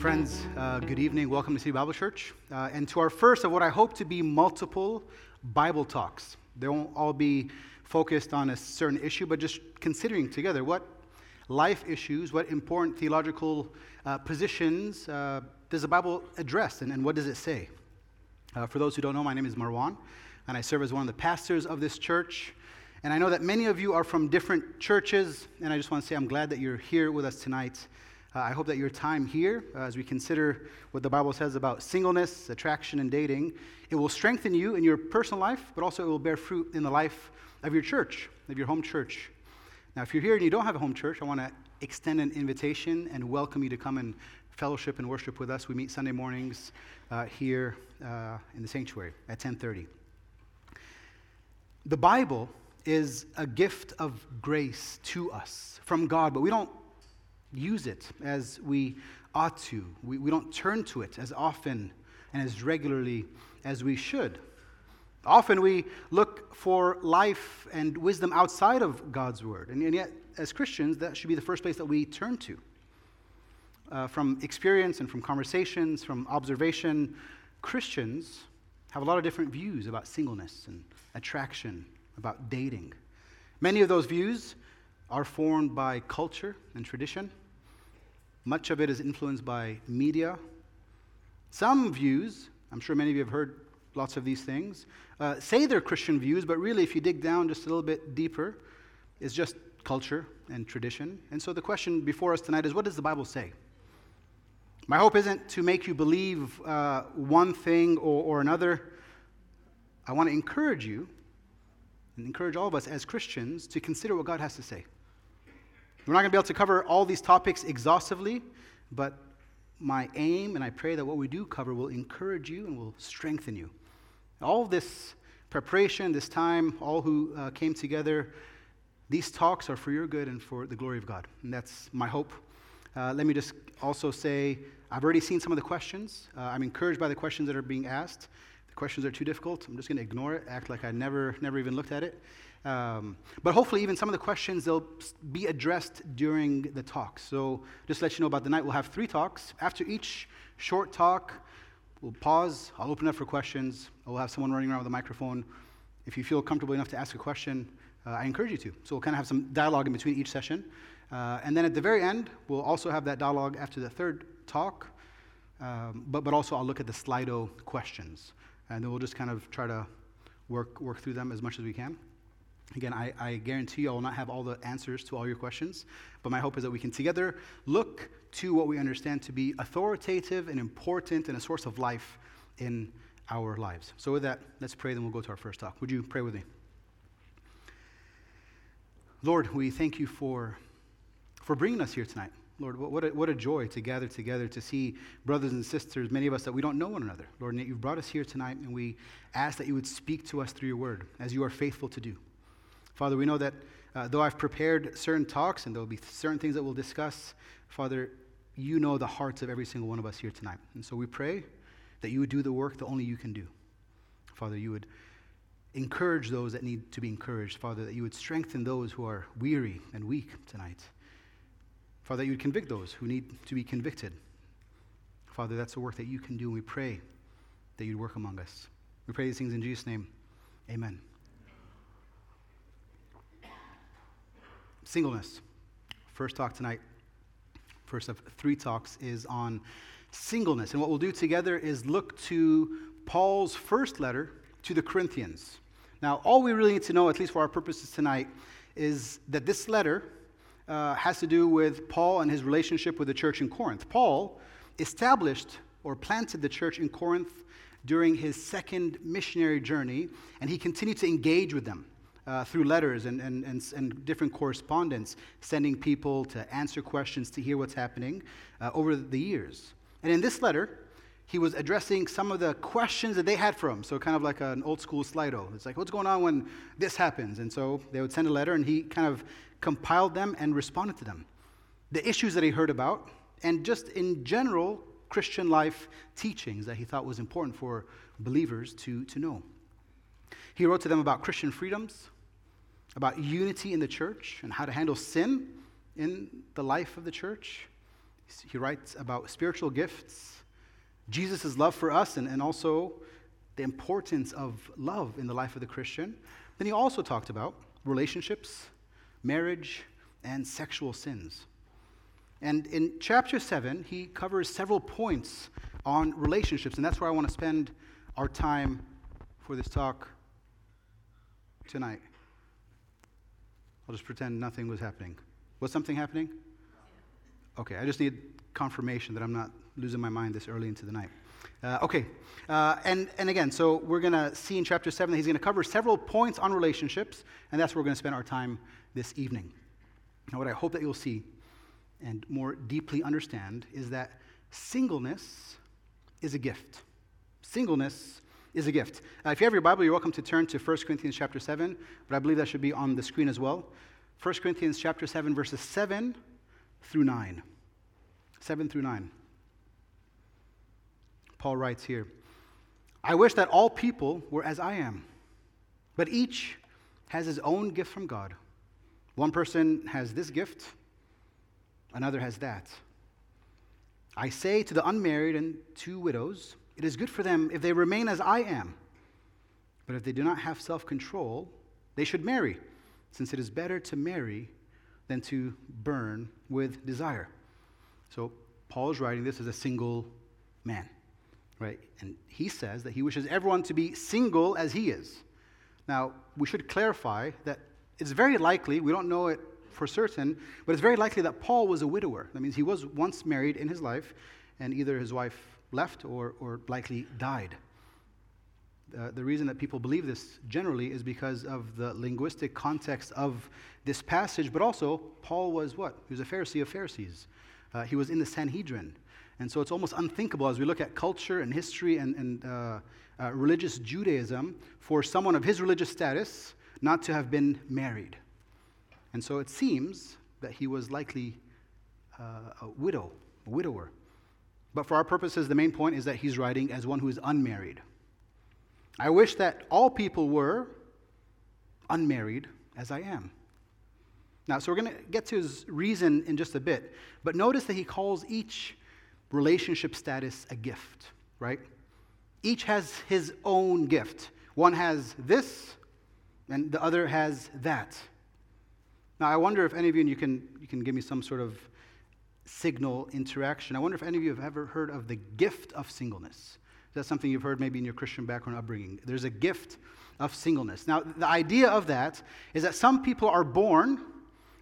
Friends, uh, good evening. Welcome to City Bible Church. Uh, and to our first of what I hope to be multiple Bible talks. They won't all be focused on a certain issue, but just considering together what life issues, what important theological uh, positions uh, does the Bible address, and, and what does it say? Uh, for those who don't know, my name is Marwan, and I serve as one of the pastors of this church. And I know that many of you are from different churches, and I just want to say I'm glad that you're here with us tonight. Uh, I hope that your time here, uh, as we consider what the Bible says about singleness, attraction, and dating, it will strengthen you in your personal life, but also it will bear fruit in the life of your church, of your home church. Now, if you're here and you don't have a home church, I want to extend an invitation and welcome you to come and fellowship and worship with us. We meet Sunday mornings uh, here uh, in the sanctuary at 10:30. The Bible is a gift of grace to us from God, but we don't use it as we ought to. We, we don't turn to it as often and as regularly as we should. Often we look for life and wisdom outside of God's Word. And, and yet, as Christians, that should be the first place that we turn to. Uh, from experience and from conversations, from observation, Christians have a lot of different views about singleness and attraction, about dating. Many of those views are formed by culture and tradition. Much of it is influenced by media. Some views, I'm sure many of you have heard lots of these things, uh, say they're Christian views, but really, if you dig down just a little bit deeper, it's just culture and tradition. And so the question before us tonight is what does the Bible say? My hope isn't to make you believe uh, one thing or, or another. I want to encourage you and encourage all of us as Christians to consider what God has to say. We're not going to be able to cover all these topics exhaustively, but my aim, and I pray that what we do cover will encourage you and will strengthen you. All this preparation, this time, all who uh, came together, these talks are for your good and for the glory of God. And that's my hope. Uh, let me just also say I've already seen some of the questions. Uh, I'm encouraged by the questions that are being asked. The questions are too difficult, I'm just going to ignore it, act like I never, never even looked at it. Um, but hopefully, even some of the questions they'll be addressed during the talk. So, just let you know about the night, we'll have three talks. After each short talk, we'll pause. I'll open up for questions. I'll have someone running around with a microphone. If you feel comfortable enough to ask a question, uh, I encourage you to. So, we'll kind of have some dialogue in between each session. Uh, and then at the very end, we'll also have that dialogue after the third talk. Um, but, but also, I'll look at the Slido questions. And then we'll just kind of try to work, work through them as much as we can. Again, I, I, guarantee you I will not have all the answers to all your questions, but my hope is that we can together look to what we understand to be authoritative and important and a source of life in our lives. So, with that, let's pray, then we'll go to our first talk. Would you pray with me? Lord, we thank you for, for bringing us here tonight. Lord, what a, what a joy to gather together to see brothers and sisters, many of us that we don't know one another. Lord, you've brought us here tonight, and we ask that you would speak to us through your word, as you are faithful to do. Father, we know that uh, though I've prepared certain talks and there will be certain things that we'll discuss, Father, you know the hearts of every single one of us here tonight. And so we pray that you would do the work that only you can do. Father, you would encourage those that need to be encouraged. Father, that you would strengthen those who are weary and weak tonight. Father, that you would convict those who need to be convicted. Father, that's the work that you can do, and we pray that you'd work among us. We pray these things in Jesus' name. Amen. Singleness. First talk tonight, first of three talks, is on singleness. And what we'll do together is look to Paul's first letter to the Corinthians. Now, all we really need to know, at least for our purposes tonight, is that this letter uh, has to do with Paul and his relationship with the church in Corinth. Paul established or planted the church in Corinth during his second missionary journey, and he continued to engage with them uh, through letters and, and, and, and, different correspondence, sending people to answer questions, to hear what's happening uh, over the years. And in this letter, he was addressing some of the questions that they had for him. So, kind of like an old school Slido. It's like, what's going on when this happens? And so they would send a letter, and he kind of compiled them and responded to them. The issues that he heard about, and just in general, Christian life teachings that he thought was important for believers to, to know. He wrote to them about Christian freedoms, about unity in the church, and how to handle sin in the life of the church. He writes about spiritual gifts, Jesus' love for us, and, and also the importance of love in the life of the Christian. Then he also talked about relationships, marriage, and sexual sins. And in chapter 7, he covers several points on relationships, and that's where I want to spend our time for this talk tonight. I'll just pretend nothing was happening. Was something happening? Okay, I just need confirmation that I'm not losing my mind this early into the night. Uh, okay, uh, and, and again, so we're going to see in chapter 7 that he's going to cover several points on relationships, and that's where we're going to spend our time this evening. Now, what I hope that you'll see and more deeply understand is that singleness is a gift. Singleness is a gift. Uh, if you have your Bible, you're welcome to turn to 1 Corinthians chapter 7, but I believe that should be on the screen as well. 1 Corinthians chapter 7, verses 7 through 9. 7 through 9. Paul writes here I wish that all people were as I am, but each has his own gift from God. One person has this gift, another has that. I say to the unmarried and to widows, it is good for them if they remain as I am. But if they do not have self control, they should marry, since it is better to marry than to burn with desire. So, Paul is writing this as a single man, right? And he says that he wishes everyone to be single as he is. Now, we should clarify that it's very likely, we don't know it for certain, but it's very likely that Paul was a widower. That means he was once married in his life, and either his wife left or, or likely died. Uh, the reason that people believe this generally is because of the linguistic context of this passage, but also Paul was what? He was a Pharisee of Pharisees. Uh, he was in the Sanhedrin. And so it's almost unthinkable as we look at culture and history and, and uh, uh religious Judaism for someone of his religious status not to have been married. And so it seems that he was likely uh, a widow, a widower. But for our purposes, the main point is that he's writing as one who is unmarried. I wish that all people were unmarried as I am. Now, so we're going to get to his reason in just a bit, but notice that he calls each relationship status a gift, right? Each has his own gift. One has this, and the other has that. Now, I wonder if any of you, and you can, you can give me some sort of signal interaction. I wonder if any of you have ever heard of the gift of singleness. Is that something you've heard maybe in your Christian background upbringing? There's a gift of singleness. Now, the idea of that is that some people are born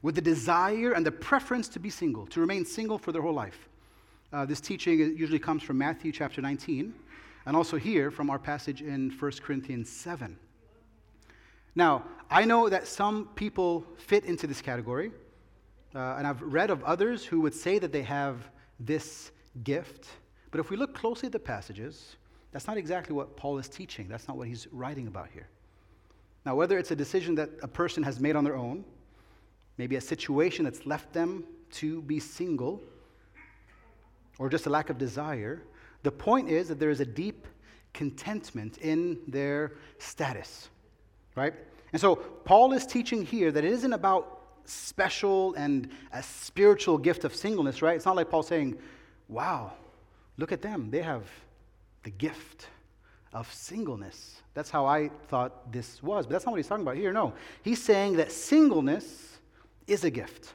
with the desire and the preference to be single, to remain single for their whole life. Uh, this teaching usually comes from Matthew chapter 19, and also here from our passage in 1 Corinthians 7. Now, I know that some people fit into this category, uh, and I've read of others who would say that they have this gift. But if we look closely at the passages, that's not exactly what Paul is teaching. That's not what he's writing about here. Now, whether it's a decision that a person has made on their own, maybe a situation that's left them to be single, or just a lack of desire, the point is that there is a deep contentment in their status right? And so Paul is teaching here that it isn't about special and a spiritual gift of singleness, right? It's not like Paul saying, wow, look at them. They have the gift of singleness. That's how I thought this was. But that's not what he's talking about here. No. He's saying that singleness is a gift.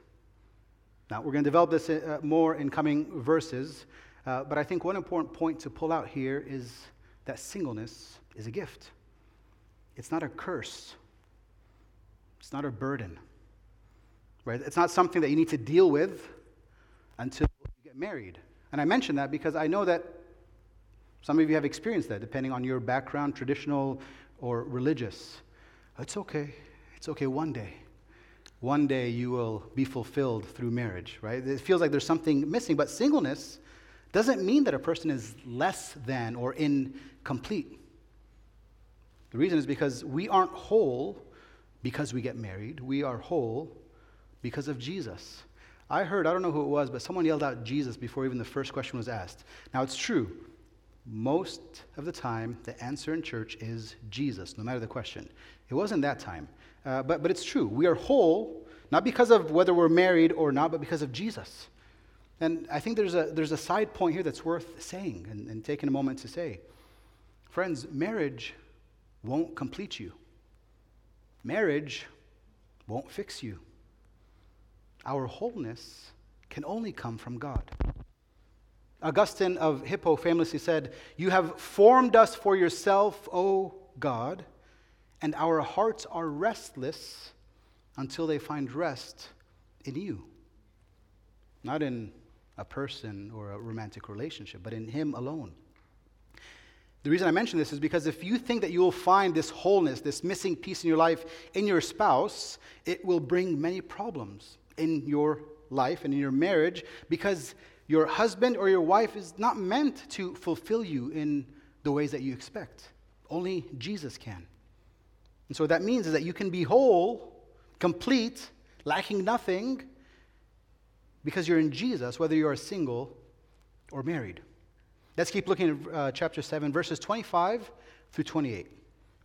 Now, we're going to develop this uh, more in coming verses. Uh, but I think one important point to pull out here is that singleness is a gift. It's not a curse. It's not a burden. Right? It's not something that you need to deal with until you get married. And I mention that because I know that some of you have experienced that, depending on your background, traditional or religious. It's okay. It's okay one day. One day you will be fulfilled through marriage, right? It feels like there's something missing, but singleness doesn't mean that a person is less than or incomplete. The reason is because we aren't whole because we get married. We are whole because of Jesus. I heard, I don't know who it was, but someone yelled out Jesus before even the first question was asked. Now, it's true. Most of the time, the answer in church is Jesus, no matter the question. It wasn't that time. Uh, but, but it's true. We are whole, not because of whether we're married or not, but because of Jesus. And I think there's a, there's a side point here that's worth saying and, and taking a moment to say. Friends, marriage won't complete you, marriage won't fix you. Our wholeness can only come from God. Augustine of Hippo famously said, You have formed us for yourself, O God, and our hearts are restless until they find rest in you. Not in a person or a romantic relationship, but in Him alone. The reason I mention this is because if you think that you will find this wholeness, this missing piece in your life in your spouse, it will bring many problems in your life and in your marriage because your husband or your wife is not meant to fulfill you in the ways that you expect. Only Jesus can. And so what that means is that you can be whole, complete, lacking nothing, because you're in Jesus, whether you are single or married. Let's keep looking at uh, chapter 7, verses 25 through 28.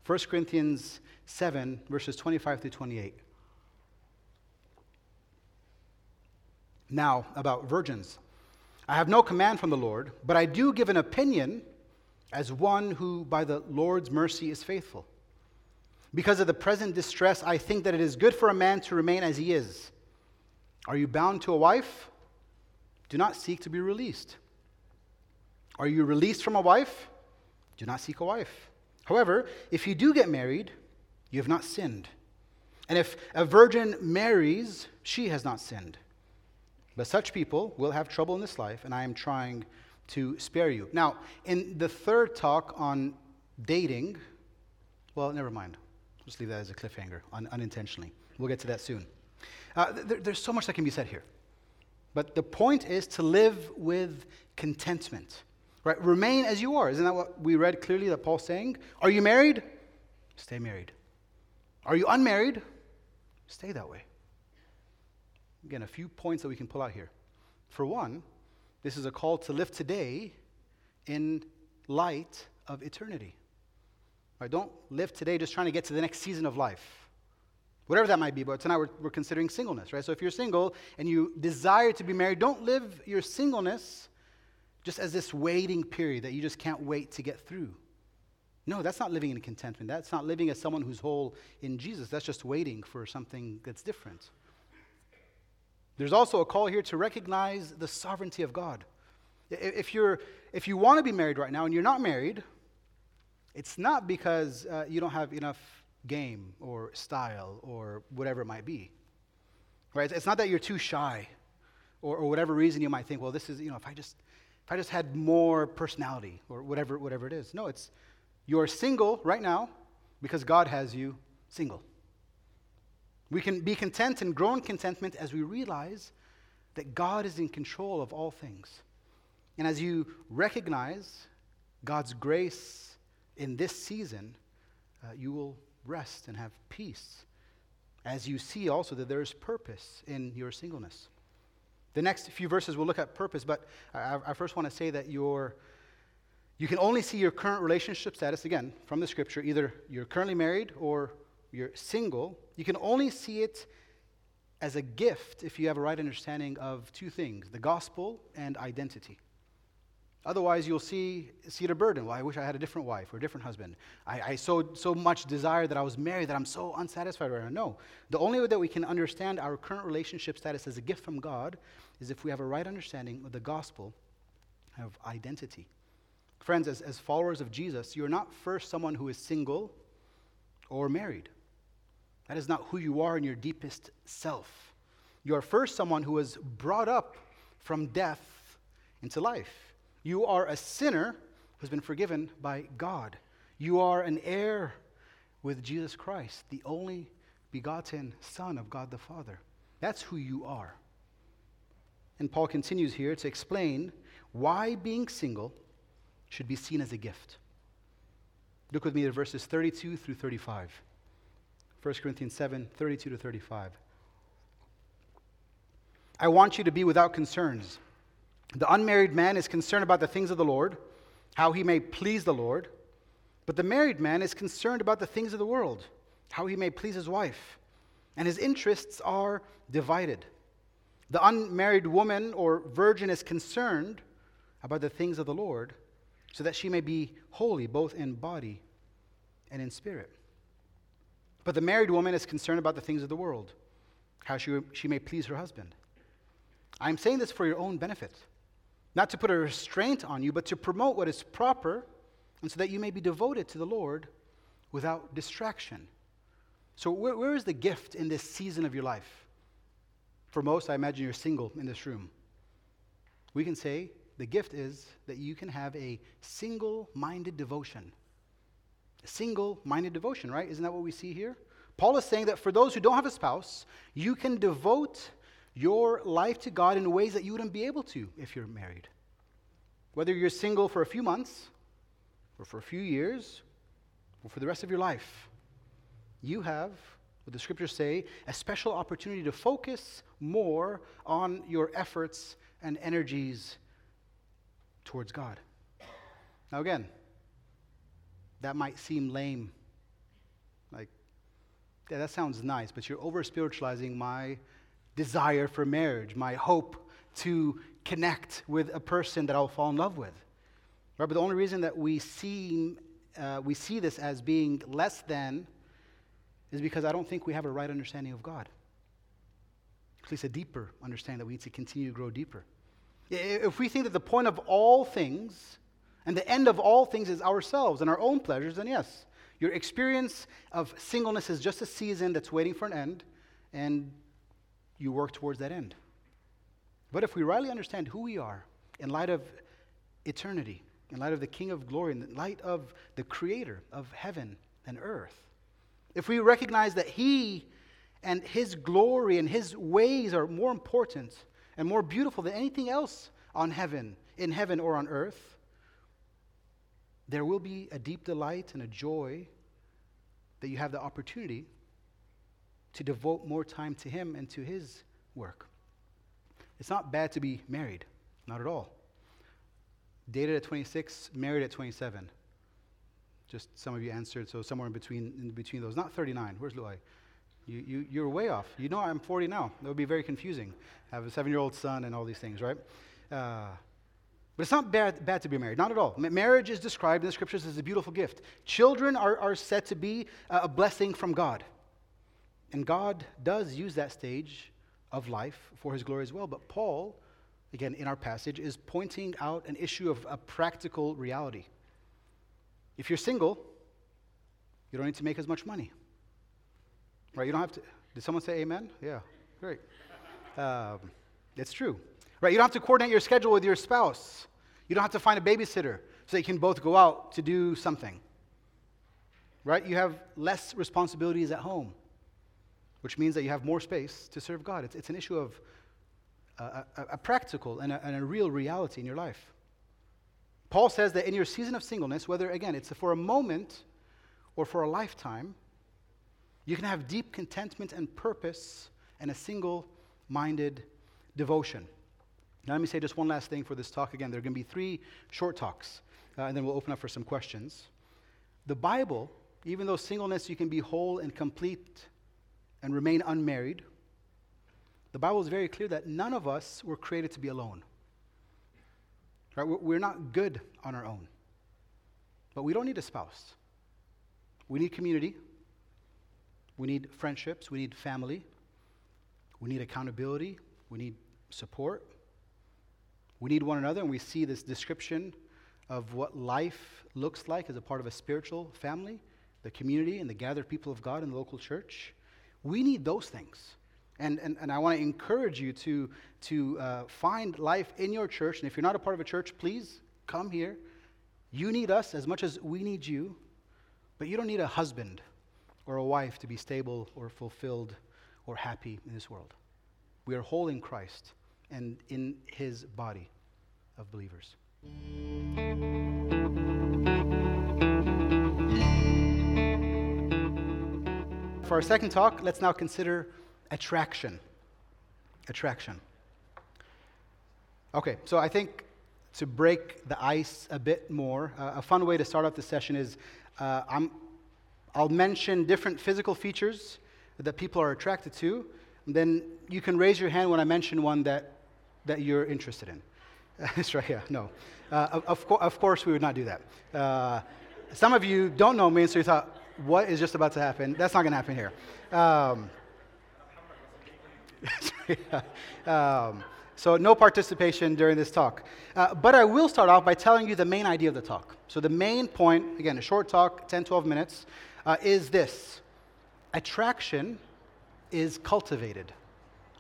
1 Corinthians 7, verses 25 through 28. Now, about virgins. I have no command from the Lord, but I do give an opinion as one who, by the Lord's mercy, is faithful. Because of the present distress, I think that it is good for a man to remain as he is. Are you bound to a wife? Do not seek to be released. Are you released from a wife? Do not seek a wife. However, if you do get married, you have not sinned. And if a virgin marries, she has not sinned. But such people will have trouble in this life, and I am trying to spare you. Now, in the third talk on dating, well, never mind. Just leave that as a cliffhanger, un- unintentionally. We'll get to that soon. Uh, there, there's so much that can be said here. But the point is to live with contentment. Right? Remain as you are. Isn't that what we read clearly that Paul's saying? Are you married? Stay married. Are you unmarried? Stay that way. Again, a few points that we can pull out here. For one, this is a call to live today in light of eternity. Right? Don't live today just trying to get to the next season of life whatever that might be. But tonight we're, we're considering singleness, right? So if you're single and you desire to be married, don't live your singleness just as this waiting period that you just can't wait to get through. No, that's not living in contentment. That's not living as someone who's whole in Jesus. That's just waiting for something that's different. There's also a call here to recognize the sovereignty of God. If, you're, if you want to be married right now and you're not married, it's not because uh, you don't have enough game or style or whatever it might be. Right? It's not that you're too shy or, or whatever reason you might think, well, this is, you know, if I just if I just had more personality or whatever, whatever it is. No, it's you're single right now because God has you single. We can be content and grow in contentment as we realize that God is in control of all things. And as you recognize God's grace in this season, uh, you will rest and have peace as you see also that there is purpose in your singleness. The next few verses we'll look at purpose, but I, I first want to say that your, you can only see your current relationship status, again, from the scripture. Either you're currently married or you're single. You can only see it as a gift if you have a right understanding of two things the gospel and identity. Otherwise, you'll see, see it a burden. Well, I wish I had a different wife or a different husband. I, I so, so much desire that I was married that I'm so unsatisfied right now. No. The only way that we can understand our current relationship status as a gift from God is if we have a right understanding of the gospel of identity. Friends, as, as followers of Jesus, you're not first someone who is single or married. That is not who you are in your deepest self. You are first someone who was brought up from death into life. You are a sinner who's been forgiven by God. You are an heir with Jesus Christ, the only begotten Son of God the Father. That's who you are. And Paul continues here to explain why being single should be seen as a gift. Look with me at verses 32 through 35. 1 Corinthians 7 32 to 35. I want you to be without concerns the unmarried man is concerned about the things of the Lord, how he may please the Lord. But the married man is concerned about the things of the world, how he may please his wife. And his interests are divided. The unmarried woman or virgin is concerned about the things of the Lord so that she may be holy both in body and in spirit. But the married woman is concerned about the things of the world, how she, she may please her husband. I'm saying this for your own benefit, not to put a restraint on you, but to promote what is proper, and so that you may be devoted to the Lord without distraction. So, where, where is the gift in this season of your life? For most, I imagine you're single in this room. We can say the gift is that you can have a single minded devotion. Single minded devotion, right? Isn't that what we see here? Paul is saying that for those who don't have a spouse, you can devote your life to God in ways that you wouldn't be able to if you're married. Whether you're single for a few months, or for a few years, or for the rest of your life, you have, what the scriptures say, a special opportunity to focus more on your efforts and energies towards God. Now, again, that might seem lame. Like, yeah, that sounds nice, but you're over spiritualizing my desire for marriage, my hope to connect with a person that I'll fall in love with. Right? But the only reason that we see, uh, we see this as being less than is because I don't think we have a right understanding of God. At least a deeper understanding that we need to continue to grow deeper. If we think that the point of all things and the end of all things is ourselves and our own pleasures, And yes, your experience of singleness is just a season that's waiting for an end, and you work towards that end. But if we rightly understand who we are in light of eternity, in light of the King of glory, in light of the Creator of heaven and earth, if we recognize that He and His glory and His ways are more important and more beautiful than anything else on heaven, in heaven or on earth, there will be a deep delight and a joy that you have the opportunity to devote more time to Him and to His work. It's not bad to be married, not at all. Dated at 26, married at 27. Just some of you answered, so somewhere in between, in between those. Not 39. Where's Luai? You, you, you're way off. You know I'm 40 now. That would be very confusing. I have a seven year old son and all these things, right? Uh, but it's not bad, bad to be married, not at all. marriage is described in the scriptures as a beautiful gift. Children are, are said to be a blessing from God. And God does use that stage of life for his glory as well. But Paul, again, in our passage, is pointing out an issue of a practical reality. If you're single, you don't need to make as much money. Right? You don't have to. Did someone say amen? Yeah, great. Um, it's true. Right? You don't have to coordinate your schedule with your spouse. You don't have to find a babysitter so you can both go out to do something. Right? You have less responsibilities at home, which means that you have more space to serve God. It's, it's an issue of a, a, a practical and a, and a real reality in your life. Paul says that in your season of singleness, whether again it's for a moment or for a lifetime, you can have deep contentment and purpose and a single minded devotion. Now, let me say just one last thing for this talk. Again, there are going to be three short talks, uh, and then we'll open up for some questions. The Bible, even though singleness, you can be whole and complete and remain unmarried, the Bible is very clear that none of us were created to be alone. Right? We're not good on our own. But we don't need a spouse. We need community. We need friendships. We need family. We need accountability. We need support. We need one another, and we see this description of what life looks like as a part of a spiritual family, the community, and the gathered people of God in the local church. We need those things. And, and, and I want to encourage you to, to uh, find life in your church. And if you're not a part of a church, please come here. You need us as much as we need you, but you don't need a husband or a wife to be stable or fulfilled or happy in this world. We are whole in Christ and in his body of believers. For our second talk, let's now consider attraction. Attraction. Okay, so I think to break the ice a bit more, uh, a fun way to start off the session is uh, i will mention different physical features that people are attracted to, And then you can raise your hand when I mention one that, that you're interested in. That's right, yeah, no. Uh, of, co- of, course, we would not do that. Uh, some of you don't know me, and so you thought, what is just about to happen? That's not going to happen here. Um, um, so, no participation during this talk. Uh, but I will start off by telling you the main idea of the talk. So, the main point, again, a short talk, 10, 12 minutes, uh, is this attraction is cultivated.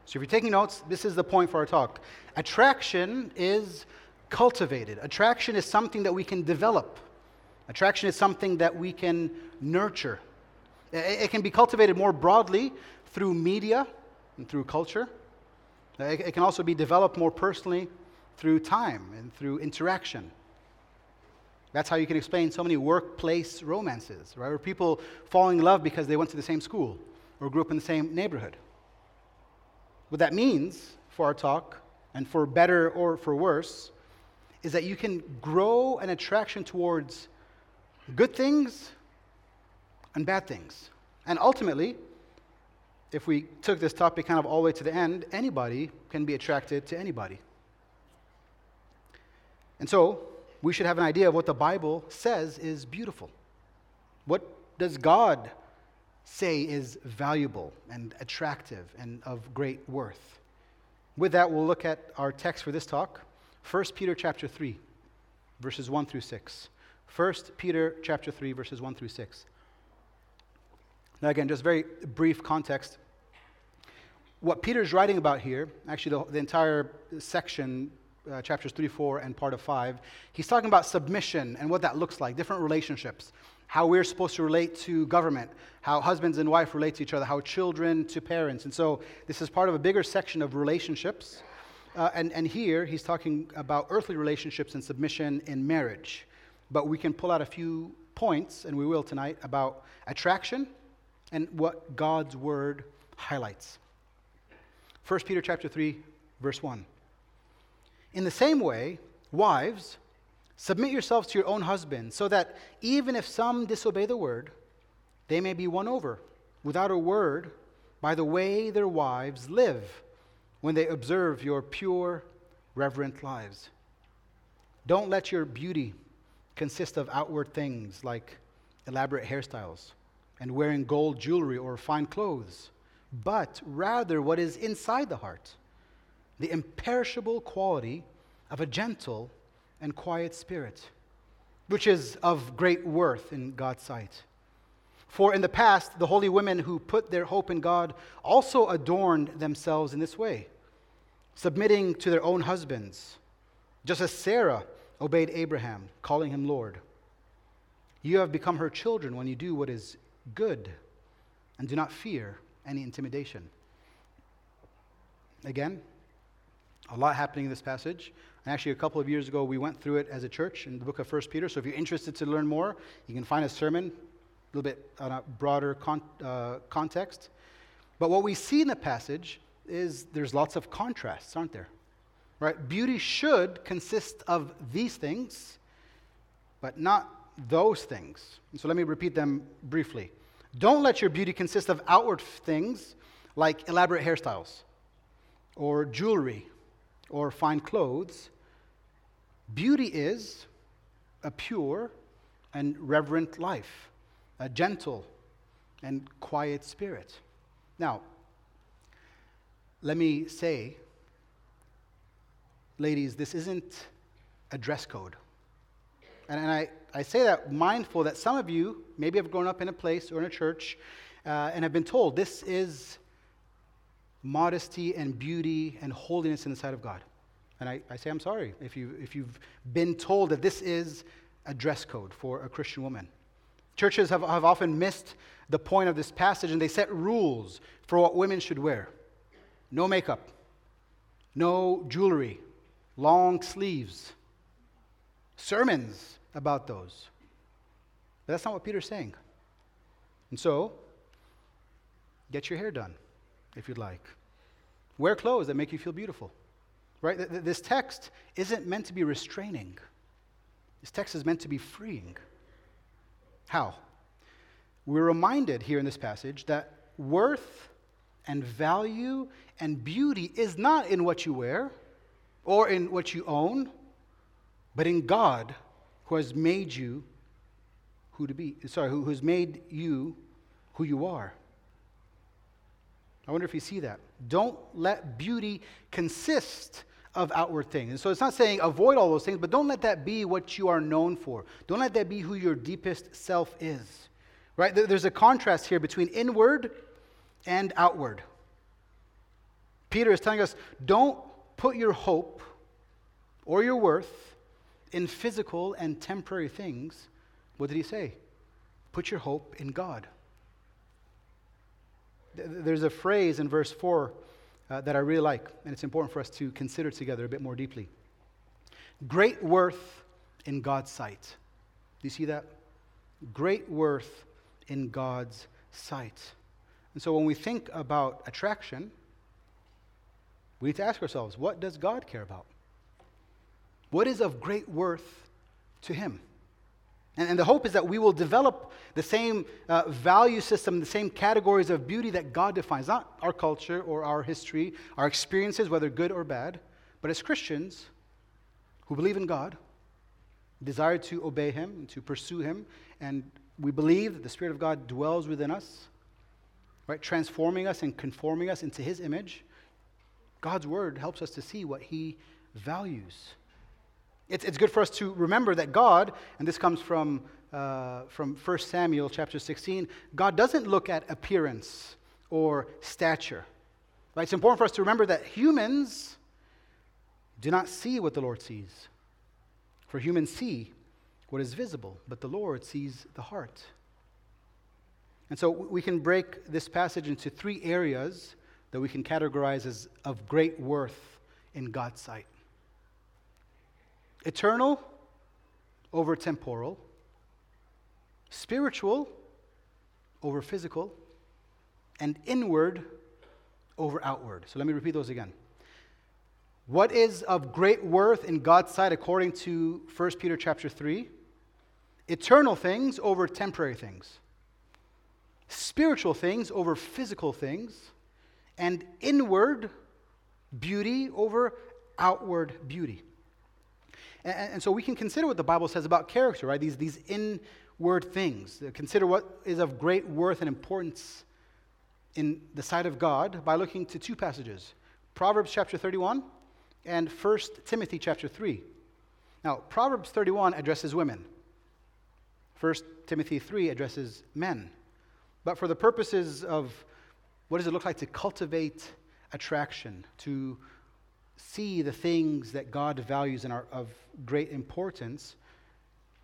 So, if you're taking notes, this is the point for our talk. Attraction is cultivated. Attraction is something that we can develop, attraction is something that we can nurture. It, can be cultivated more broadly through media and through culture. It, can also be developed more personally through time and through interaction. That's how you can explain so many workplace romances, right? Where people fall in love because they went to the same school or grew up in the same neighborhood. What that means for our talk, and for better or for worse, is that you can grow an attraction towards good things and bad things. And ultimately, if we took this topic kind of all the way to the end, anybody can be attracted to anybody. And so, we should have an idea of what the Bible says is beautiful. What does God say is valuable and attractive and of great worth? With that, we'll look at our text for this talk, 1 Peter chapter 3, verses 1 through 6. 1 Peter chapter 3, verses 1 through 6. Now, again, just very brief context. What Peter's writing about here, actually, the, the entire section, uh, chapters 3, 4, and part of 5, he's talking about submission and what that looks like, different relationships, how we're supposed to relate to government, how husbands and wife relate to each other, how children to parents. And so, this is part of a bigger section of relationships. Uh, and, and here, he's talking about earthly relationships and submission in marriage. But we can pull out a few points, and we will tonight, about attraction and what God's word highlights. 1 Peter chapter 3 verse 1. In the same way, wives, submit yourselves to your own husbands, so that even if some disobey the word, they may be won over without a word by the way their wives live when they observe your pure, reverent lives. Don't let your beauty consist of outward things like elaborate hairstyles and wearing gold jewelry or fine clothes, but rather what is inside the heart, the imperishable quality of a gentle and quiet spirit, which is of great worth in God's sight. For in the past, the holy women who put their hope in God also adorned themselves in this way, submitting to their own husbands, just as Sarah obeyed Abraham, calling him Lord. You have become her children when you do what is good and do not fear any intimidation. Again, a lot happening in this passage. And actually, a couple of years ago, we went through it as a church in the book of 1 Peter. So if you're interested to learn more, you can find a sermon a little bit on a broader con- uh, context. But what we see in the passage is there's lots of contrasts, aren't there? Right? Beauty should consist of these things, but not those things. And so let me repeat them briefly. Don't let your beauty consist of outward things like elaborate hairstyles or jewelry or fine clothes. Beauty is a pure and reverent life, a gentle and quiet spirit. Now, let me say, ladies, this isn't a dress code. And, and I, I say that mindful that some of you maybe have grown up in a place or in a church uh, and have been told this is modesty and beauty and holiness in the sight of God. And I, I say, I'm sorry if, you, if you've been told that this is a dress code for a Christian woman. Churches have, have often missed the point of this passage and they set rules for what women should wear no makeup, no jewelry, long sleeves, sermons about those. But that's not what Peter's saying. And so, get your hair done if you'd like. Wear clothes that make you feel beautiful. Right? This text isn't meant to be restraining. This text is meant to be freeing. How? We're reminded here in this passage that worth and value and beauty is not in what you wear or in what you own, but in God who has made you who to be, sorry, who has made you who you are. I wonder if you see that. Don't let beauty consist of outward things. And so it's not saying avoid all those things, but don't let that be what you are known for. Don't let that be who your deepest self is. Right? There's a contrast here between inward and outward. Peter is telling us don't put your hope or your worth in physical and temporary things. What did he say? Put your hope in God. There's a phrase in verse 4 uh, that I really like, and it's important for us to consider together a bit more deeply. Great worth in God's sight. Do you see that? Great worth in God's sight. And so when we think about attraction, we need to ask ourselves what does God care about? What is of great worth to Him? And, and the hope is that we will develop the same uh, value system, the same categories of beauty that God defines, not our culture or our history, our experiences, whether good or bad, but as Christians who believe in God, desire to obey Him and to pursue Him, and we believe that the Spirit of God dwells within us, right, transforming us and conforming us into His image. God's Word helps us to see what He values. It's, it's good for us to remember that God, and this comes from, uh, from 1 Samuel chapter 16, God doesn't look at appearance or stature. Right? It's important for us to remember that humans do not see what the Lord sees. For humans see what is visible, but the Lord sees the heart. And so we can break this passage into three areas that we can categorize as of great worth in God's sight eternal over temporal, spiritual over physical, and inward over outward. So let me repeat those again. What is of great worth in God's sight according to 1 Peter chapter 3? Eternal things over temporary things. Spiritual things over physical things. And inward beauty over outward beauty. And, and, so we can consider what the Bible says about character, right? These, these inward things. Consider what is of great worth and importance in the sight of God by looking to two passages Proverbs chapter 31 and 1 Timothy chapter 3. Now, Proverbs 31 addresses women, 1 Timothy 3 addresses men. But for the purposes of what does it look like to cultivate attraction, to see the things that God values and are of great importance,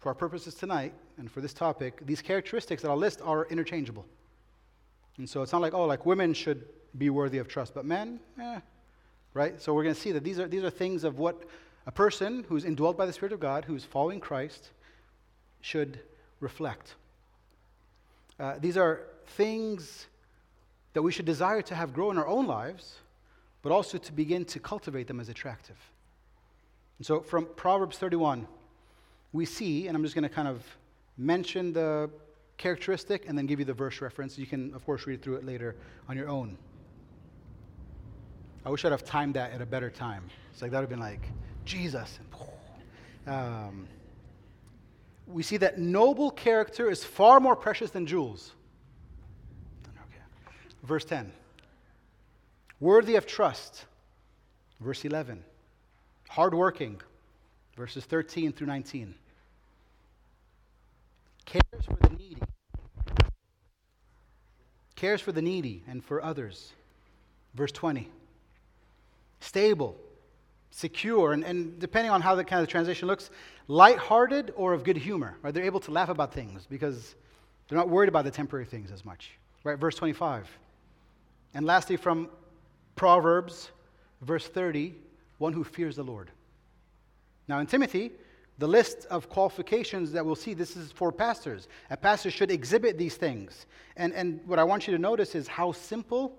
for our purposes tonight and for this topic, these characteristics that I'll list are interchangeable. And so it's not like, oh, like women should be worthy of trust, but men, eh, right? So we're going to see that these are, these are things of what a person who's indwelt by the Spirit of God, who's following Christ, should reflect. Uh, these are things that we should desire to have grow in our own lives but also to begin to cultivate them as attractive. And so from Proverbs 31, we see, and I'm just going to kind of mention the characteristic and then give you the verse reference. You can, of course, read through it later on your own. I wish I'd have timed that at a better time. It's like that would have been like, Jesus. Um, we see that noble character is far more precious than jewels. Verse 10 worthy of trust, verse 11, hardworking, verses 13 through 19, cares for the needy, cares for the needy and for others, verse 20, stable, secure, and, and depending on how the kind of translation looks, light-hearted or of good humor. Right? They're able to laugh about things because they're not worried about the temporary things as much. Right? Verse 25. And lastly, from Proverbs, verse 30, one who fears the Lord. Now, in Timothy, the list of qualifications that we'll see, this is for pastors. A pastor should exhibit these things. And, and what I want you to notice is how simple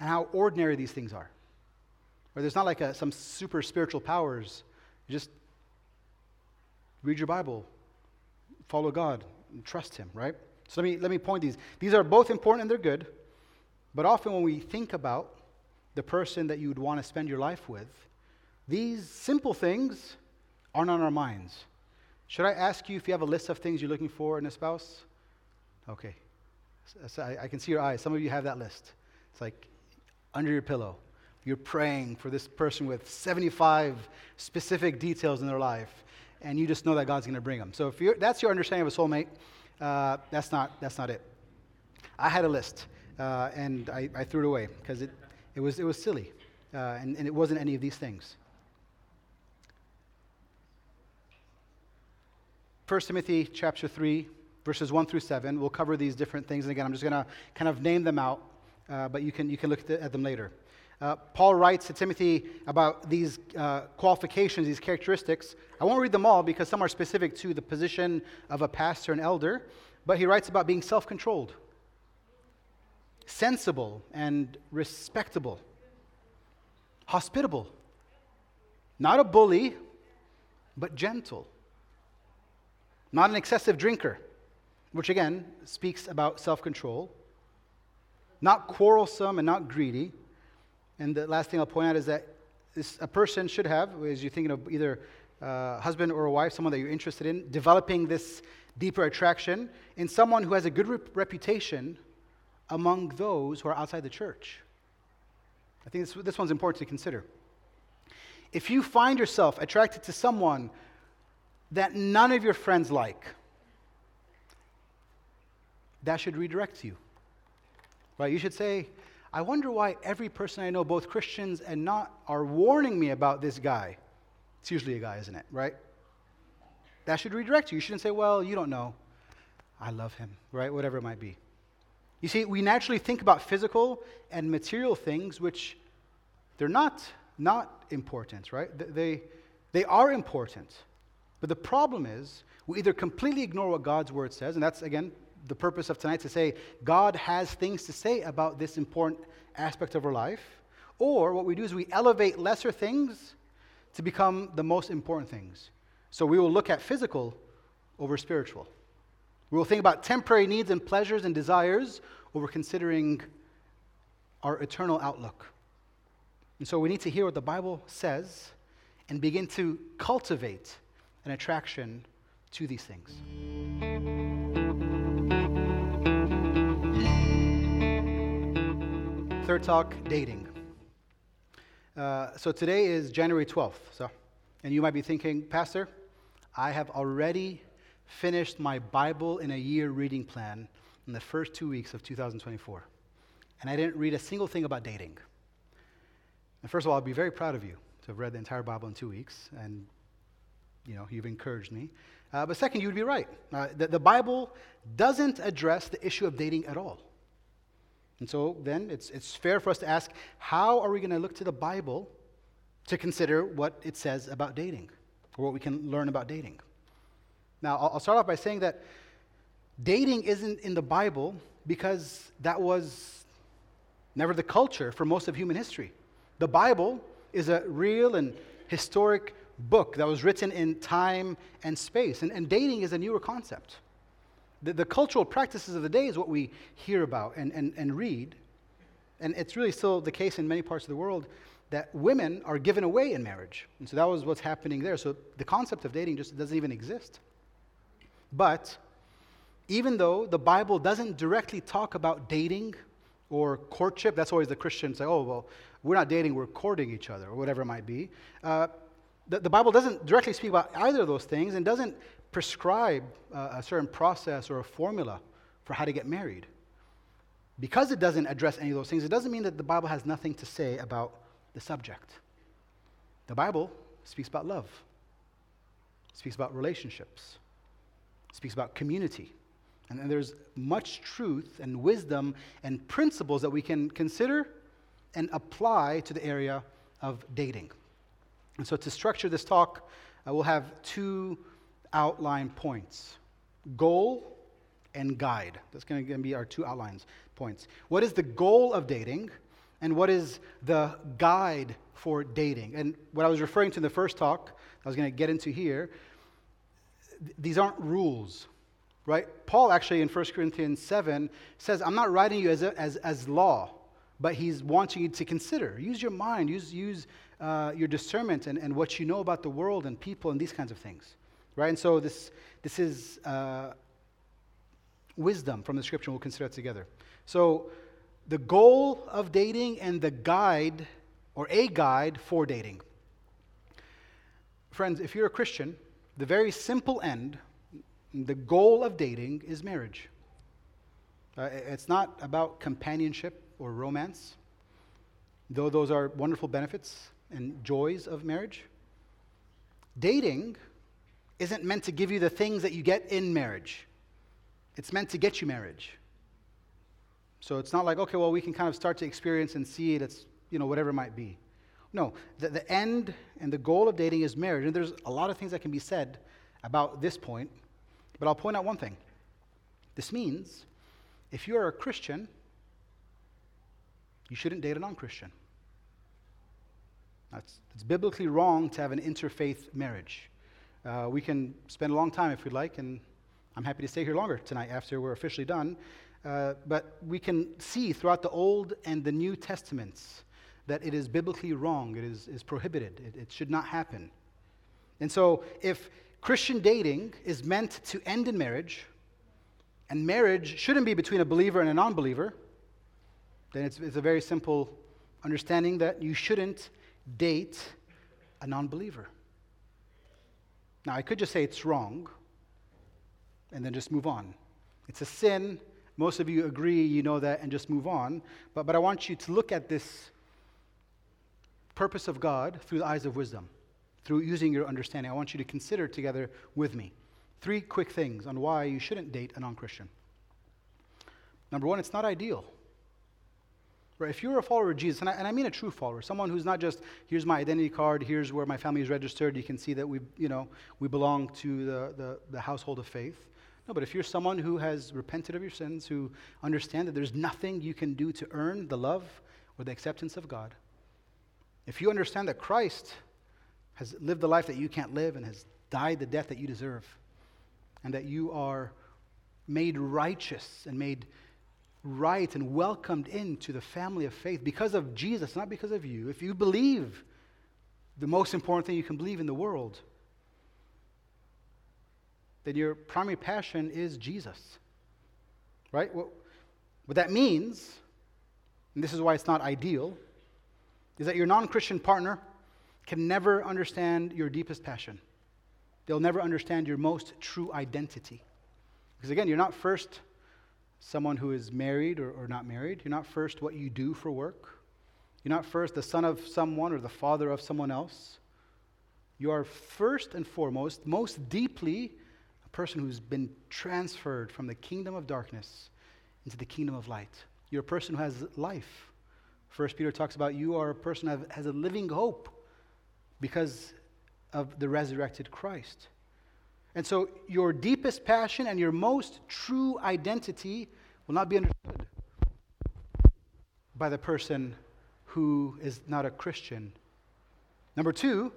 and how ordinary these things are. Where there's not like a, some super spiritual powers. You just read your Bible, follow God, and trust Him, right? So let me, let me point these. These are both important and they're good. But often when we think about the person that you would want to spend your life with, these simple things aren't on our minds. Should I ask you if you have a list of things you're looking for in a spouse? Okay. So I, can see your eyes. Some of you have that list. It's like under your pillow. You're praying for this person with 75 specific details in their life, and you just know that God's going to bring them. So if that's your understanding of a soulmate, uh, that's, not, that's not it. I had a list, uh, and I, I, threw it away because it, it, was, it was silly, uh, and, and it wasn't any of these things. 1 Timothy chapter 3, verses 1 through 7. We'll cover these different things. And again, I'm just going to kind of name them out, uh, but you can, you can look at, the, at them later. Uh, Paul writes to Timothy about these uh, qualifications, these characteristics. I won't read them all because some are specific to the position of a pastor and elder, but he writes about being self controlled, sensible, and respectable, hospitable, not a bully, but gentle, not an excessive drinker, which again speaks about self control, not quarrelsome and not greedy. And the last thing I'll point out is that this, a person should have, as you're thinking of either a husband or a wife, someone that you're interested in, developing this deeper attraction in someone who has a good rep- reputation among those who are outside the church. I think this, this one's important to consider. If you find yourself attracted to someone that none of your friends like, that should redirect you. Right? You should say, I wonder why every person I know, both Christians and not, are warning me about this guy. It's usually a guy, isn't it? Right? That should redirect you. You shouldn't say, well, you don't know. I love him, right? Whatever it might be. You see, we naturally think about physical and material things, which they're not, not important, right? They, they are important. But the problem is, we either completely ignore what God's word says, and that's, again, the purpose of tonight to say God has things to say about this important aspect of our life. Or what we do is we elevate lesser things to become the most important things. So we will look at physical over spiritual. We will think about temporary needs and pleasures and desires over considering our eternal outlook. And so we need to hear what the Bible says and begin to cultivate an attraction to these things. Third Talk Dating. Uh, so today is January 12th. So, and you might be thinking, Pastor, I have already finished my Bible in a year reading plan in the first two weeks of 2024. And I didn't read a single thing about dating. And first of all, I'd be very proud of you to have read the entire Bible in two weeks. And, you know, you've encouraged me. Uh, but second, you would be right. Uh, the, the Bible doesn't address the issue of dating at all. And so then it's, it's fair for us to ask how are we going to look to the Bible to consider what it says about dating or what we can learn about dating? Now, I'll, start off by saying that dating isn't in the Bible because that was never the culture for most of human history. The Bible is a real and historic book that was written in time and space, and, and dating is a newer concept. The, the cultural practices of the day is what we hear about and, and, and read. And it's really still the case in many parts of the world that women are given away in marriage. And so that was what's happening there. So the concept of dating just doesn't even exist. But even though the Bible doesn't directly talk about dating or courtship, that's always the Christians say, oh, well, we're not dating, we're courting each other, or whatever it might be. Uh, the, the, Bible doesn't directly speak about either of those things and doesn't prescribe a certain process or a formula for how to get married. Because it doesn't address any of those things, it doesn't mean that the Bible has nothing to say about the subject. The Bible speaks about love, speaks about relationships, speaks about community. And, and there's much truth and wisdom and principles that we can consider and apply to the area of dating. And so, to structure this talk, uh, we'll have two outline points goal and guide. That's going to be our two outlines points. What is the goal of dating, and what is the guide for dating? And what I was referring to in the first talk, I was going to get into here, th- these aren't rules, right? Paul actually in 1 Corinthians 7 says, I'm not writing you as, a, as, as law. but he's wanting you to consider. Use your mind, use, use uh, your discernment and, and what you know about the world and people and these kinds of things. Right? And so this, this is uh, wisdom from the scripture. We'll consider it together. So the goal of dating and the guide or a guide for dating. Friends, if you're a Christian, the very simple end, the goal of dating is marriage. Uh, it's not about companionship or romance, though those are wonderful benefits and joys of marriage. Dating isn't meant to give you the things that you get in marriage, it's meant to get you marriage. So it's not like, okay, well, we can kind of start to experience and see it, it's, you know, whatever it might be. No, the, the end and the goal of dating is marriage. And there's a lot of things that can be said about this point, but I'll point out one thing. This means if you're a Christian, you shouldn't date a non Christian. That's, it's biblically wrong to have an interfaith marriage. Uh, we can spend a long time if we'd like, and I'm happy to stay here longer tonight after we're officially done. Uh, but we can see throughout the Old and the New Testaments that it is biblically wrong, it is, is prohibited, it, it should not happen. And so, if Christian dating is meant to end in marriage, and marriage shouldn't be between a believer and a non believer, then it's, it's a very simple understanding that you shouldn't date a non believer. Now, I could just say it's wrong and then just move on. It's a sin. Most of you agree, you know that, and just move on. But, but I want you to look at this purpose of God through the eyes of wisdom, through using your understanding. I want you to consider together with me. Three quick things on why you shouldn't date a non Christian. Number one, it's not ideal. Right? If you're a follower of Jesus, and I, and I, mean a true follower, someone who's not just here's my identity card, here's where my family is registered, you can see that we, you know, we belong to the, the, the household of faith. No, but if you're someone who has repented of your sins, who understand that there's nothing you can do to earn the love or the acceptance of God, if you understand that Christ has lived the life that you can't live and has died the death that you deserve, and that you are made righteous and made right and welcomed into the family of faith because of Jesus, not because of you. If you believe the most important thing you can believe in the world, then your primary passion is Jesus. Right? What, what that means, and this is why it's not ideal, is that your non Christian partner can never understand your deepest passion. They'll never understand your most true identity. Because again, you're not first someone who is married or, or not married. You're not first what you do for work. You're not first the son of someone or the father of someone else. You are first and foremost, most deeply, a person who's been transferred from the kingdom of darkness into the kingdom of light. You're a person who has life. First Peter talks about you are a person that has a living hope because of the resurrected Christ. And so your deepest passion and your most true identity will not be understood by the person who is not a Christian. Number two,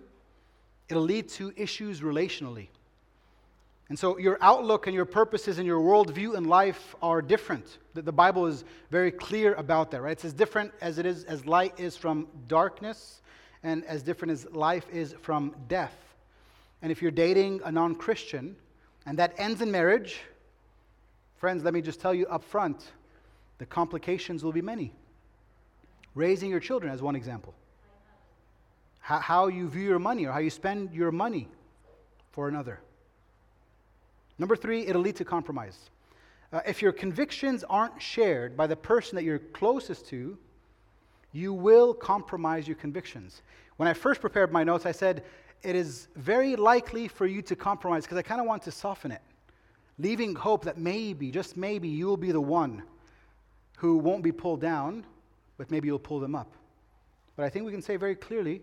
it'll lead to issues relationally. And so your outlook and your purposes and your worldview in life are different. The, the Bible is very clear about that, right? It's as different as it is as light is from darkness and as different as life is from death. And if you're dating a non Christian and that ends in marriage, friends, let me just tell you up front the complications will be many. Raising your children, as one example. How, how you view your money or how you spend your money for another. Number three, it'll lead to compromise. Uh, if your convictions aren't shared by the person that you're closest to, you will compromise your convictions. When I first prepared my notes, I said, it is very likely for you to compromise because I kind of want to soften it, leaving hope that maybe, just maybe, you will be the one who won't be pulled down, but maybe you'll pull them up. But I think we can say very clearly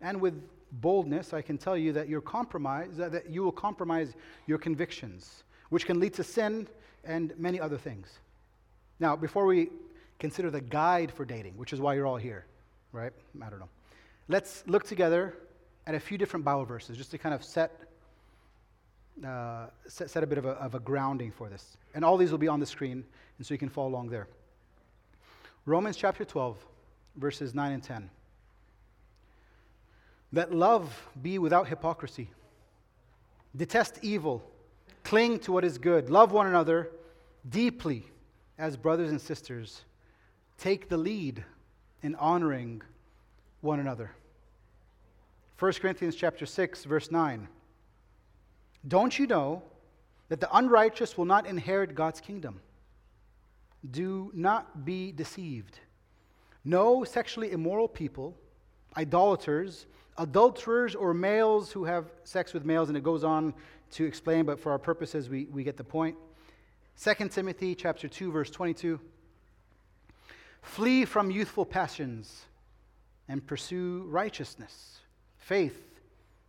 and with boldness, I can tell you that, you compromise, that you will compromise your convictions, which can lead to sin and many other things. Now, before we consider the guide for dating, which is why you're all here, right? I don't know. Let's look together at a few different Bible verses just to kind of set, uh, set, set, a bit of a, of a grounding for this. And all these will be on the screen, and so you can follow along there. Romans chapter 12, verses 9 and 10. Let love be without hypocrisy. Detest evil. Cling to what is good. Love one another deeply as brothers and sisters. Take the lead in honoring one another. 1 Corinthians chapter 6 verse 9. Don't you know that the unrighteous will not inherit God's kingdom? Do not be deceived. No sexually immoral people, idolaters, adulterers, or males who have sex with males, and it goes on to explain, but for our purposes, we, we get the point. 2 Timothy chapter 2, verse 22. Flee from youthful passions and pursue righteousness, faith,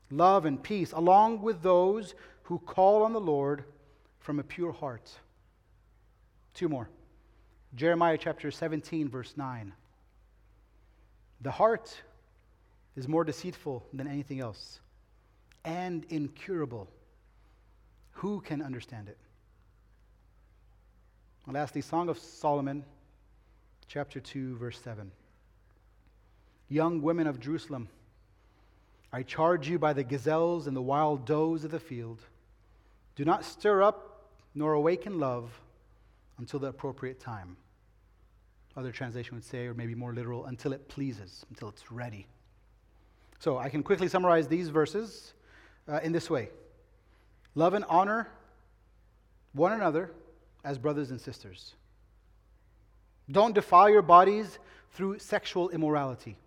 love, and peace, along with those who call on the Lord from a pure heart. Two more. Jeremiah chapter 17, verse 9. The heart is more deceitful than anything else and incurable. Who can understand it? And lastly, Song of Solomon, chapter 2, verse 7. Young women of Jerusalem, I charge you by the gazelles and the wild does of the field, do not stir up nor awaken love until the appropriate time. Other translation would say, or maybe more literal, until it pleases, until it's ready. So I can quickly summarize these verses uh, in this way Love and honor one another as brothers and sisters. Don't defile your bodies through sexual immorality.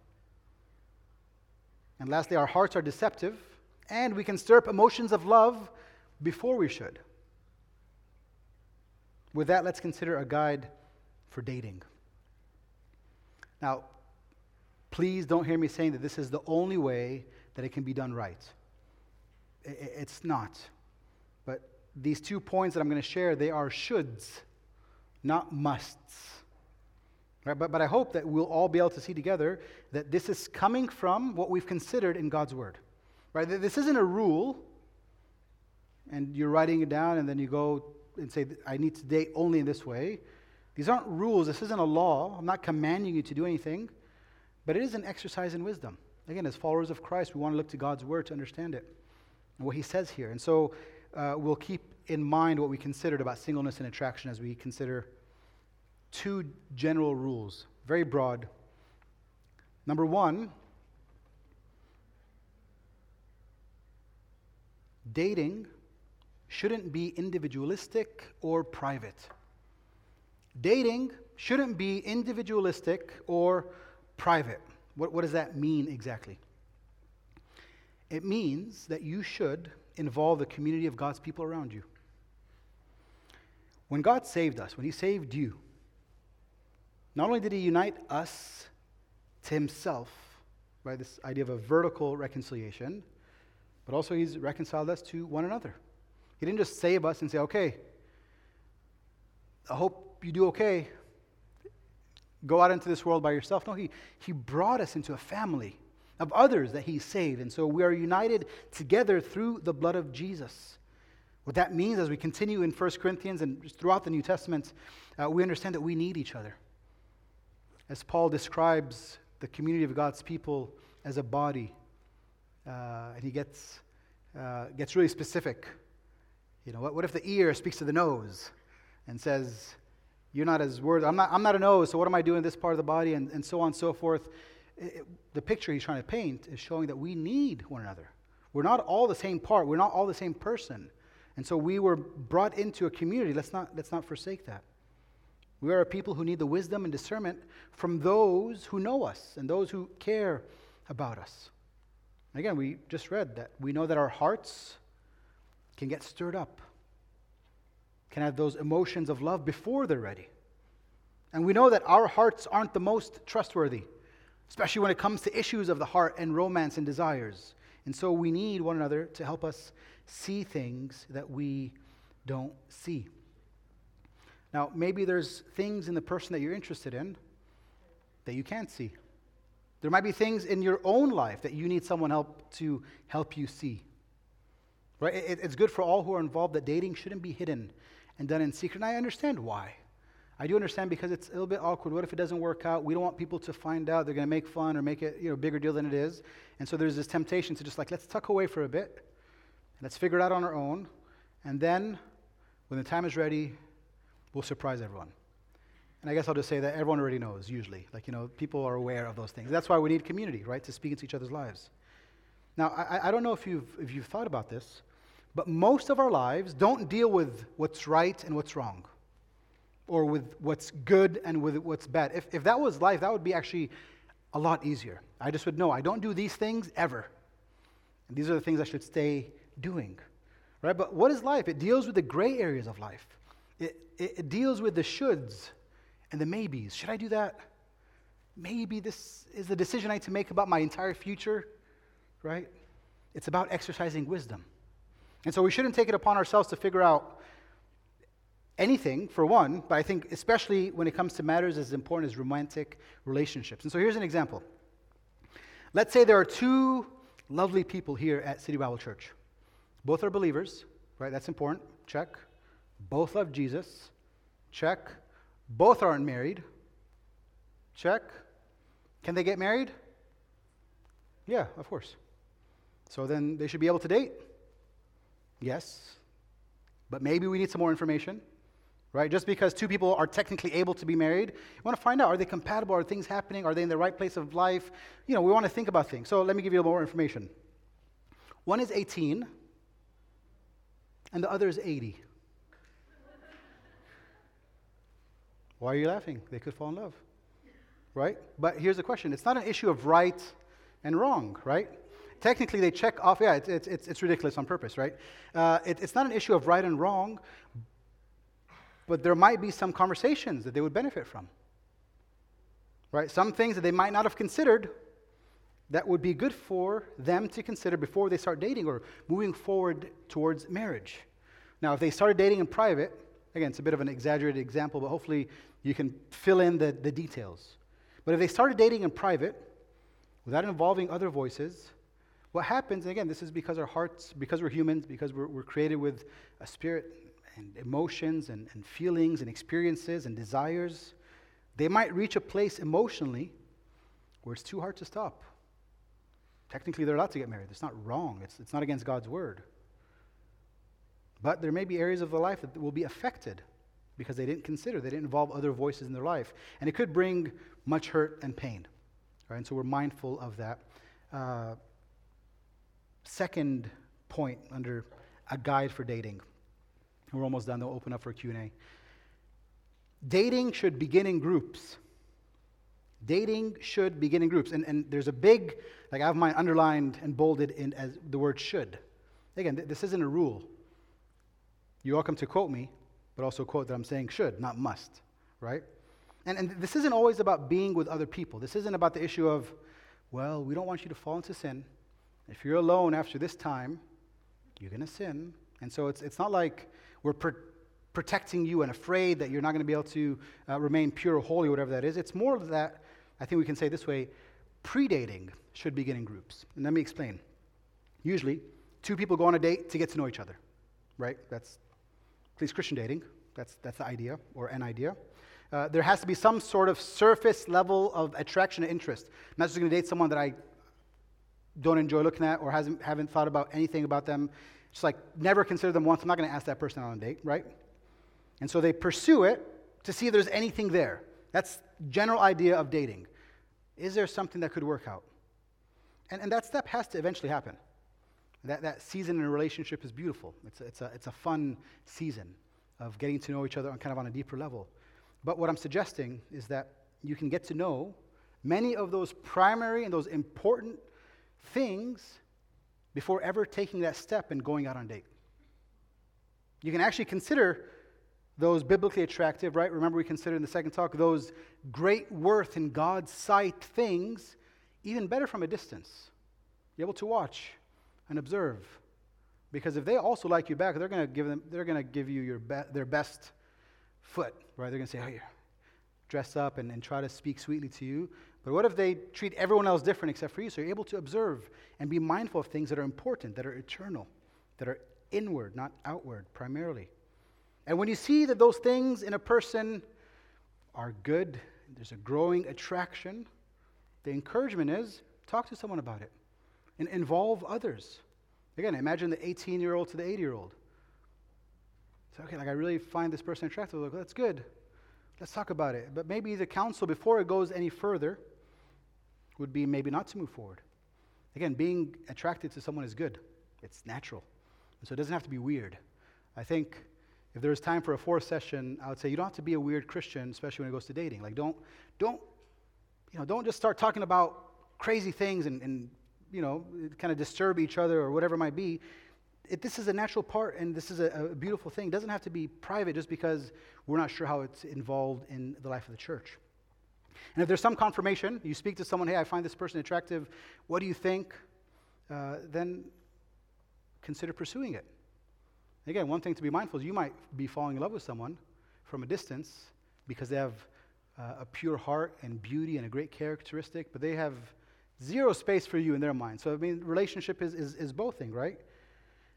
And lastly, our hearts are deceptive, and we can stir up emotions of love before we should. With that, let's consider a guide for dating. Now, please don't hear me saying that this is the only way that it can be done right. It's not. But these two points that I'm going to share, they are shoulds, not musts. Right? But, but I hope that we'll all be able to see together that this is coming from what we've considered in God's Word. Right? This isn't a rule, and you're writing it down, and then you go and say, I need to date only in this way. These aren't rules. This isn't a law. I'm not commanding you to do anything, but it is an exercise in wisdom. Again, as followers of Christ, we want to look to God's Word to understand it and what He says here. And so uh, we'll keep in mind what we considered about singleness and attraction as we consider two general rules, very broad. Number one, dating shouldn't be individualistic or private. Dating shouldn't be individualistic or private. What, what does that mean exactly? It means that you should involve the community of God's people around you. When God saved us, when He saved you, not only did He unite us to Himself, by this idea of a vertical reconciliation, but also He's reconciled us to one another. He didn't just save us and say, okay, I hope you do okay. Go out into this world by yourself. No, he, he brought us into a family of others that He saved. And so we are united together through the blood of Jesus. What that means as we continue in 1 Corinthians and throughout the New Testament, uh, we understand that we need each other. As Paul describes the community of God's people as a body, uh, and he gets, uh, gets really specific. You know, what, what if the ear speaks to the nose and says, You're not as worthy, I'm not, I'm not a nose, so what am I doing in this part of the body, and, and so on and so forth it, the picture he's trying to paint is showing that we need one another. We're not all the same part, we're not all the same person. And so we were brought into a community. Let's not, let's not forsake that. We are a people who need the wisdom and discernment from those who know us and those who care about us. Again, we just read that we know that our hearts can get stirred up, can have those emotions of love before they're ready. And we know that our hearts aren't the most trustworthy especially when it comes to issues of the heart and romance and desires. And so we need one another to help us see things that we don't see. Now, maybe there's things in the person that you're interested in that you can't see. There might be things in your own life that you need someone help to help you see. Right? It, it's good for all who are involved that dating shouldn't be hidden and done in secret. And I understand why. I do understand because it's a little bit awkward. What if it doesn't work out? We don't want people to find out. They're going to make fun or make it you know, bigger deal than it is. And so there's this temptation to just like, let's tuck away for a bit. Let's figure it out on our own. And then when the time is ready, we'll surprise everyone. And I guess I'll just say that everyone already knows, usually. Like, you know, people are aware of those things. That's why we need community, right, to speak into each other's lives. Now, I, I don't know if you've, if you've thought about this, but most of our lives don't deal with what's right and what's wrong or with what's good and with what's bad. If, if that was life, that would be actually a lot easier. I just would know I don't do these things ever. And these are the things I should stay doing. Right? But what is life? It deals with the gray areas of life. It, it, it deals with the shoulds and the maybes. Should I do that? Maybe this is the decision I need to make about my entire future, right? It's about exercising wisdom. And so we shouldn't take it upon ourselves to figure out anything, for one, but I think especially when it comes to matters as important as romantic relationships. And so here's an example. Let's say there are two lovely people here at City Bible Church. Both are believers, right? That's important. Check. Both love Jesus. Check. Both aren't married. Check. Can they get married? Yeah, of course. So then they should be able to date. Yes. But maybe we need some more information right? Just because two people are technically able to be married, you want to find out are they compatible? Are things happening? Are they in the right place of life? You know, we want to think about things. So let me give you a little more information. One is 18, and the other is 80. Why are you laughing? They could fall in love, right? But here's the question it's not an issue of right and wrong, right? Technically, they check off, yeah, it's, it's, it's ridiculous on purpose, right? Uh, it, it's not an issue of right and wrong, but there might be some conversations that they would benefit from. Right? Some things that they might not have considered that would be good for them to consider before they start dating or moving forward towards marriage. Now, if they started dating in private, again, it's a bit of an exaggerated example, but hopefully you can fill in the, the details. But if they started dating in private without involving other voices, what happens, again, this is because our hearts, because we're humans, because we're, we're created with a spirit and emotions and, and feelings and experiences and desires, they might reach a place emotionally where it's too hard to stop. Technically, they're allowed to get married. It's not wrong, it's, it's not against God's word. But there may be areas of the life that will be affected because they didn't consider, they didn't involve other voices in their life. And it could bring much hurt and pain. Right? And so we're mindful of that. Uh, second point under a guide for dating we're almost done. They'll open up for Q&A. Dating should begin in groups. Dating should begin in groups. And, and there's a big, like I have mine underlined and bolded in as the word should. Again, th- this isn't a rule. You're welcome to quote me, but also quote that I'm saying should, not must, right? And, and this isn't always about being with other people. This isn't about the issue of, well, we don't want you to fall into sin. If you're alone after this time, you're going to sin. And so it's, it's not like we're pr- protecting you and afraid that you're not going to be able to uh, remain pure or holy, whatever that is. It's more that, I think we can say this way predating should begin in groups. And let me explain. Usually, two people go on a date to get to know each other, right? That's at least Christian dating. That's, that's the idea, or an idea. Uh, there has to be some sort of surface level of attraction and interest. I'm not just going to date someone that I don't enjoy looking at or hasn't, haven't thought about anything about them just like never consider them once. I'm not going to ask that person on a date, right? And so they pursue it to see if there's anything there. That's general idea of dating. Is there something that could work out? And, and that step has to eventually happen. That, that season in a relationship is beautiful. It's a, it's, a, it's a fun season of getting to know each other on kind of on a deeper level. But what I'm suggesting is that you can get to know many of those primary and those important things before ever taking that step and going out on date. You can actually consider those biblically attractive, right? Remember, we considered in the second talk those great worth in God's sight things even better from a distance. Be able to watch and observe. Because if they also like you back, they're going to give them, they're going to give you your be- their best foot, right? They're going to say, oh, you dress up and, and try to speak sweetly to you. But what if they treat everyone else different except for you? So you're able to observe and be mindful of things that are important, that are eternal, that are inward, not outward primarily. And when you see that those things in a person are good, there's a growing attraction, the encouragement is talk to someone about it and involve others. Again, imagine the 18 year old to the 80 year old. So, okay, like I really find this person attractive. Like, that's good. Let's talk about it. But maybe the counsel before it goes any further would be maybe not to move forward. Again, being attracted to someone is good, it's natural. And so it doesn't have to be weird. I think if there's time for a fourth session, I would say you don't have to be a weird Christian, especially when it goes to dating. Like, don't, don't, you know, don't just start talking about crazy things and, and you know, kind of disturb each other or whatever it might be. It, this is a natural part and this is a, a beautiful thing. It doesn't have to be private just because we're not sure how it's involved in the life of the church. And if there's some confirmation, you speak to someone, hey, I find this person attractive, what do you think? Uh, then consider pursuing it. Again, one thing to be mindful is you might be falling in love with someone from a distance because they have uh, a pure heart and beauty and a great characteristic, but they have zero space for you in their mind. So, I mean, relationship is, is, is both things, right?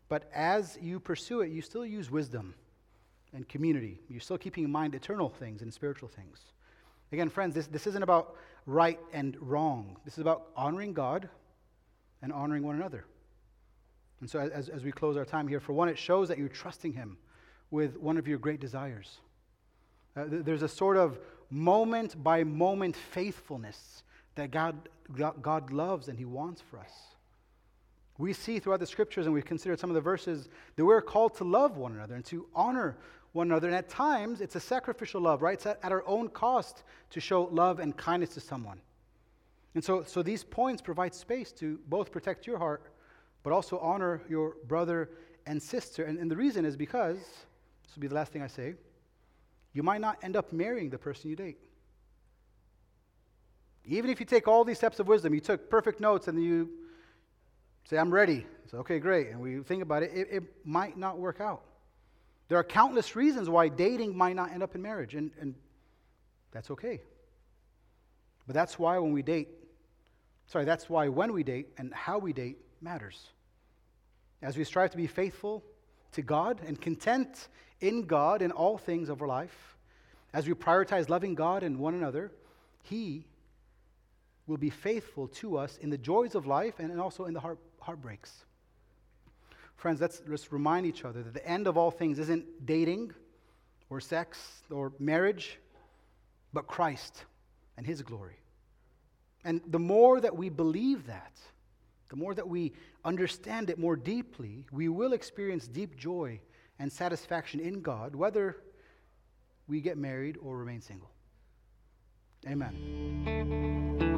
But as you pursue it, you still use wisdom and community. You're still keeping in mind eternal things and spiritual things. Again, friends, this, this isn't about right and wrong. This is about honoring God and honoring one another. And so, as, as we close our time here, for one, it shows that you're trusting Him with one of your great desires. Uh, there's a sort of moment by moment faithfulness that God, God loves and He wants for us. We see throughout the scriptures, and we've considered some of the verses, that we're called to love one another and to honor one another. And at times, it's a sacrificial love, right? It's at, at our own cost to show love and kindness to someone. And so, so these points provide space to both protect your heart, but also honor your brother and sister. And, and the reason is because, this will be the last thing I say, you might not end up marrying the person you date. Even if you take all these steps of wisdom, you took perfect notes and you say, I'm ready. It's okay, great. And we think about it, it, it, might not work out. There are countless reasons why dating might not end up in marriage, and, and that's okay. But that's why when we date, sorry, that's why when we date and how we date matters. As we strive to be faithful to God and content in God in all things of our life, as we prioritize loving God and one another, He will be faithful to us in the joys of life and also in the heart, heartbreaks. Friends, let's just remind each other that the end of all things isn't dating or sex or marriage, but Christ and His glory. And the more that we believe that, the more that we understand it more deeply, we will experience deep joy and satisfaction in God, whether we get married or remain single. Amen.